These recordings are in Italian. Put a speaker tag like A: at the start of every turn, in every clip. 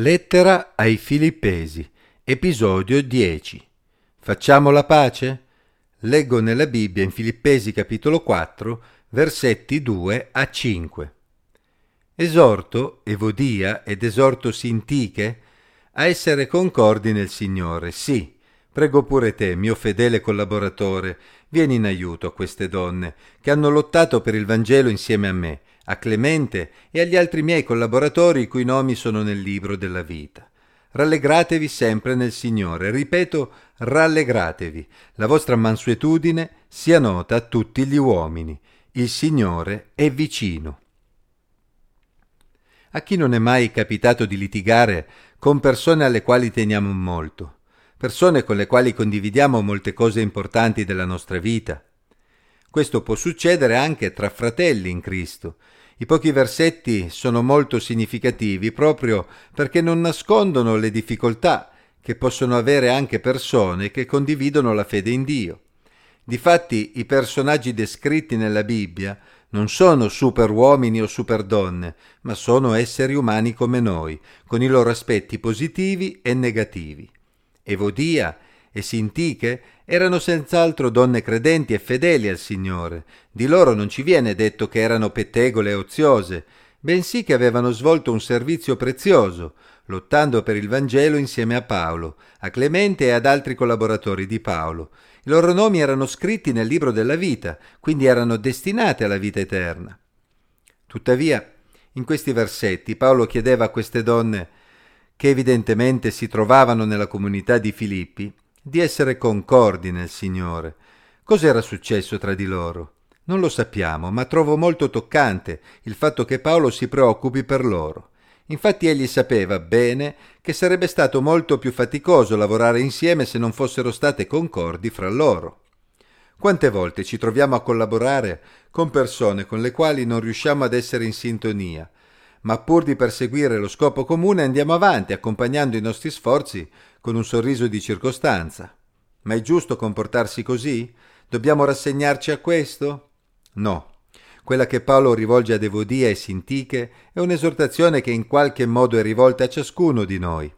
A: Lettera ai Filippesi, episodio 10. Facciamo la pace? Leggo nella Bibbia in Filippesi capitolo 4, versetti 2 a 5. Esorto Evodia ed esorto Sintiche a essere concordi nel Signore. Sì, prego pure te, mio fedele collaboratore, vieni in aiuto a queste donne che hanno lottato per il Vangelo insieme a me a Clemente e agli altri miei collaboratori i cui nomi sono nel libro della vita. Rallegratevi sempre nel Signore, ripeto, rallegratevi, la vostra mansuetudine sia nota a tutti gli uomini, il Signore è vicino. A chi non è mai capitato di litigare con persone alle quali teniamo molto, persone con le quali condividiamo molte cose importanti della nostra vita? Questo può succedere anche tra fratelli in Cristo, i pochi versetti sono molto significativi proprio perché non nascondono le difficoltà che possono avere anche persone che condividono la fede in Dio. Difatti i personaggi descritti nella Bibbia non sono super uomini o super donne, ma sono esseri umani come noi, con i loro aspetti positivi e negativi. Evodia e Sintiche erano senz'altro donne credenti e fedeli al Signore. Di loro non ci viene detto che erano pettegole e oziose, bensì che avevano svolto un servizio prezioso, lottando per il Vangelo insieme a Paolo, a Clemente e ad altri collaboratori di Paolo. I loro nomi erano scritti nel libro della vita, quindi erano destinate alla vita eterna. Tuttavia, in questi versetti Paolo chiedeva a queste donne, che evidentemente si trovavano nella comunità di Filippi, di essere concordi nel Signore. Cos'era successo tra di loro? Non lo sappiamo, ma trovo molto toccante il fatto che Paolo si preoccupi per loro. Infatti egli sapeva bene che sarebbe stato molto più faticoso lavorare insieme se non fossero state concordi fra loro. Quante volte ci troviamo a collaborare con persone con le quali non riusciamo ad essere in sintonia, ma pur di perseguire lo scopo comune andiamo avanti accompagnando i nostri sforzi con un sorriso di circostanza. Ma è giusto comportarsi così? Dobbiamo rassegnarci a questo? No. Quella che Paolo rivolge a Evodia e Sintiche è un'esortazione che in qualche modo è rivolta a ciascuno di noi.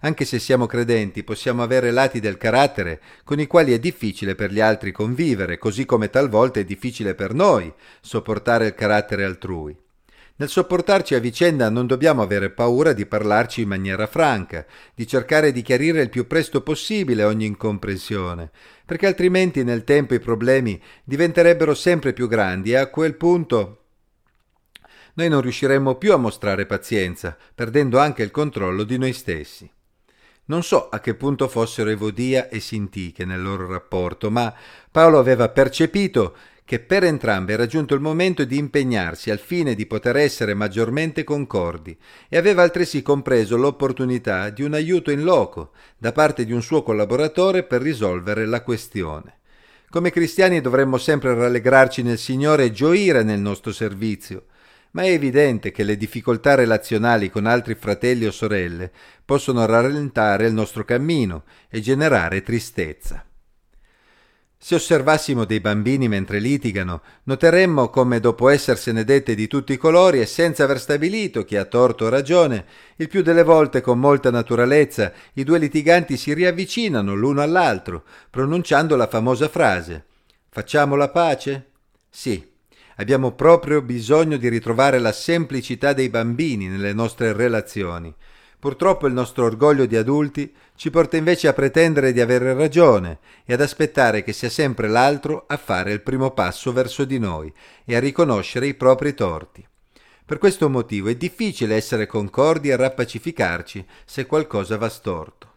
A: Anche se siamo credenti, possiamo avere lati del carattere con i quali è difficile per gli altri convivere, così come talvolta è difficile per noi sopportare il carattere altrui. Nel sopportarci a vicenda non dobbiamo avere paura di parlarci in maniera franca, di cercare di chiarire il più presto possibile ogni incomprensione, perché altrimenti nel tempo i problemi diventerebbero sempre più grandi e a quel punto noi non riusciremmo più a mostrare pazienza, perdendo anche il controllo di noi stessi. Non so a che punto fossero Evodia e Sintiche nel loro rapporto, ma Paolo aveva percepito che per entrambe era giunto il momento di impegnarsi al fine di poter essere maggiormente concordi e aveva altresì compreso l'opportunità di un aiuto in loco da parte di un suo collaboratore per risolvere la questione. Come cristiani dovremmo sempre rallegrarci nel Signore e gioire nel nostro servizio, ma è evidente che le difficoltà relazionali con altri fratelli o sorelle possono rallentare il nostro cammino e generare tristezza. Se osservassimo dei bambini mentre litigano, noteremmo come dopo essersene dette di tutti i colori e senza aver stabilito chi ha torto o ragione, il più delle volte con molta naturalezza i due litiganti si riavvicinano l'uno all'altro, pronunciando la famosa frase Facciamo la pace? Sì, abbiamo proprio bisogno di ritrovare la semplicità dei bambini nelle nostre relazioni. Purtroppo il nostro orgoglio di adulti ci porta invece a pretendere di avere ragione e ad aspettare che sia sempre l'altro a fare il primo passo verso di noi e a riconoscere i propri torti. Per questo motivo è difficile essere concordi e rappacificarci se qualcosa va storto.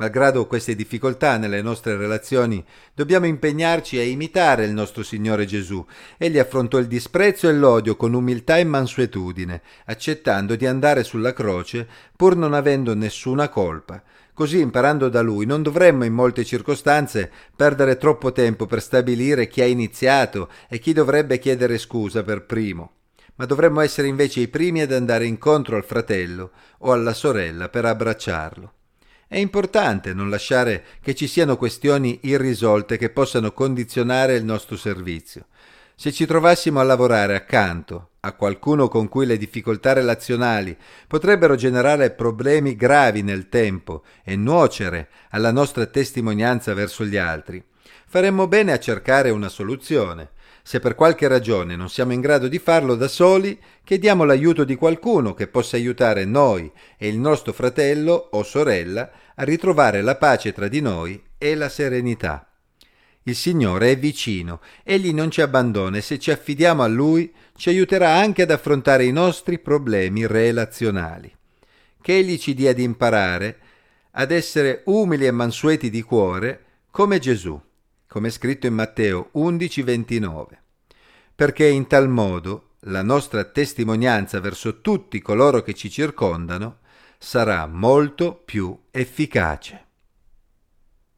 A: Malgrado queste difficoltà nelle nostre relazioni, dobbiamo impegnarci a imitare il nostro Signore Gesù. Egli affrontò il disprezzo e l'odio con umiltà e mansuetudine, accettando di andare sulla croce pur non avendo nessuna colpa. Così, imparando da lui, non dovremmo in molte circostanze perdere troppo tempo per stabilire chi ha iniziato e chi dovrebbe chiedere scusa per primo ma dovremmo essere invece i primi ad andare incontro al fratello o alla sorella per abbracciarlo. È importante non lasciare che ci siano questioni irrisolte che possano condizionare il nostro servizio. Se ci trovassimo a lavorare accanto a qualcuno con cui le difficoltà relazionali potrebbero generare problemi gravi nel tempo e nuocere alla nostra testimonianza verso gli altri, faremmo bene a cercare una soluzione. Se per qualche ragione non siamo in grado di farlo da soli, chiediamo l'aiuto di qualcuno che possa aiutare noi e il nostro fratello o sorella a ritrovare la pace tra di noi e la serenità. Il Signore è vicino, egli non ci abbandona e se ci affidiamo a Lui ci aiuterà anche ad affrontare i nostri problemi relazionali. Che egli ci dia di imparare ad essere umili e mansueti di cuore come Gesù, come scritto in Matteo 11:29, perché in tal modo la nostra testimonianza verso tutti coloro che ci circondano sarà molto più efficace.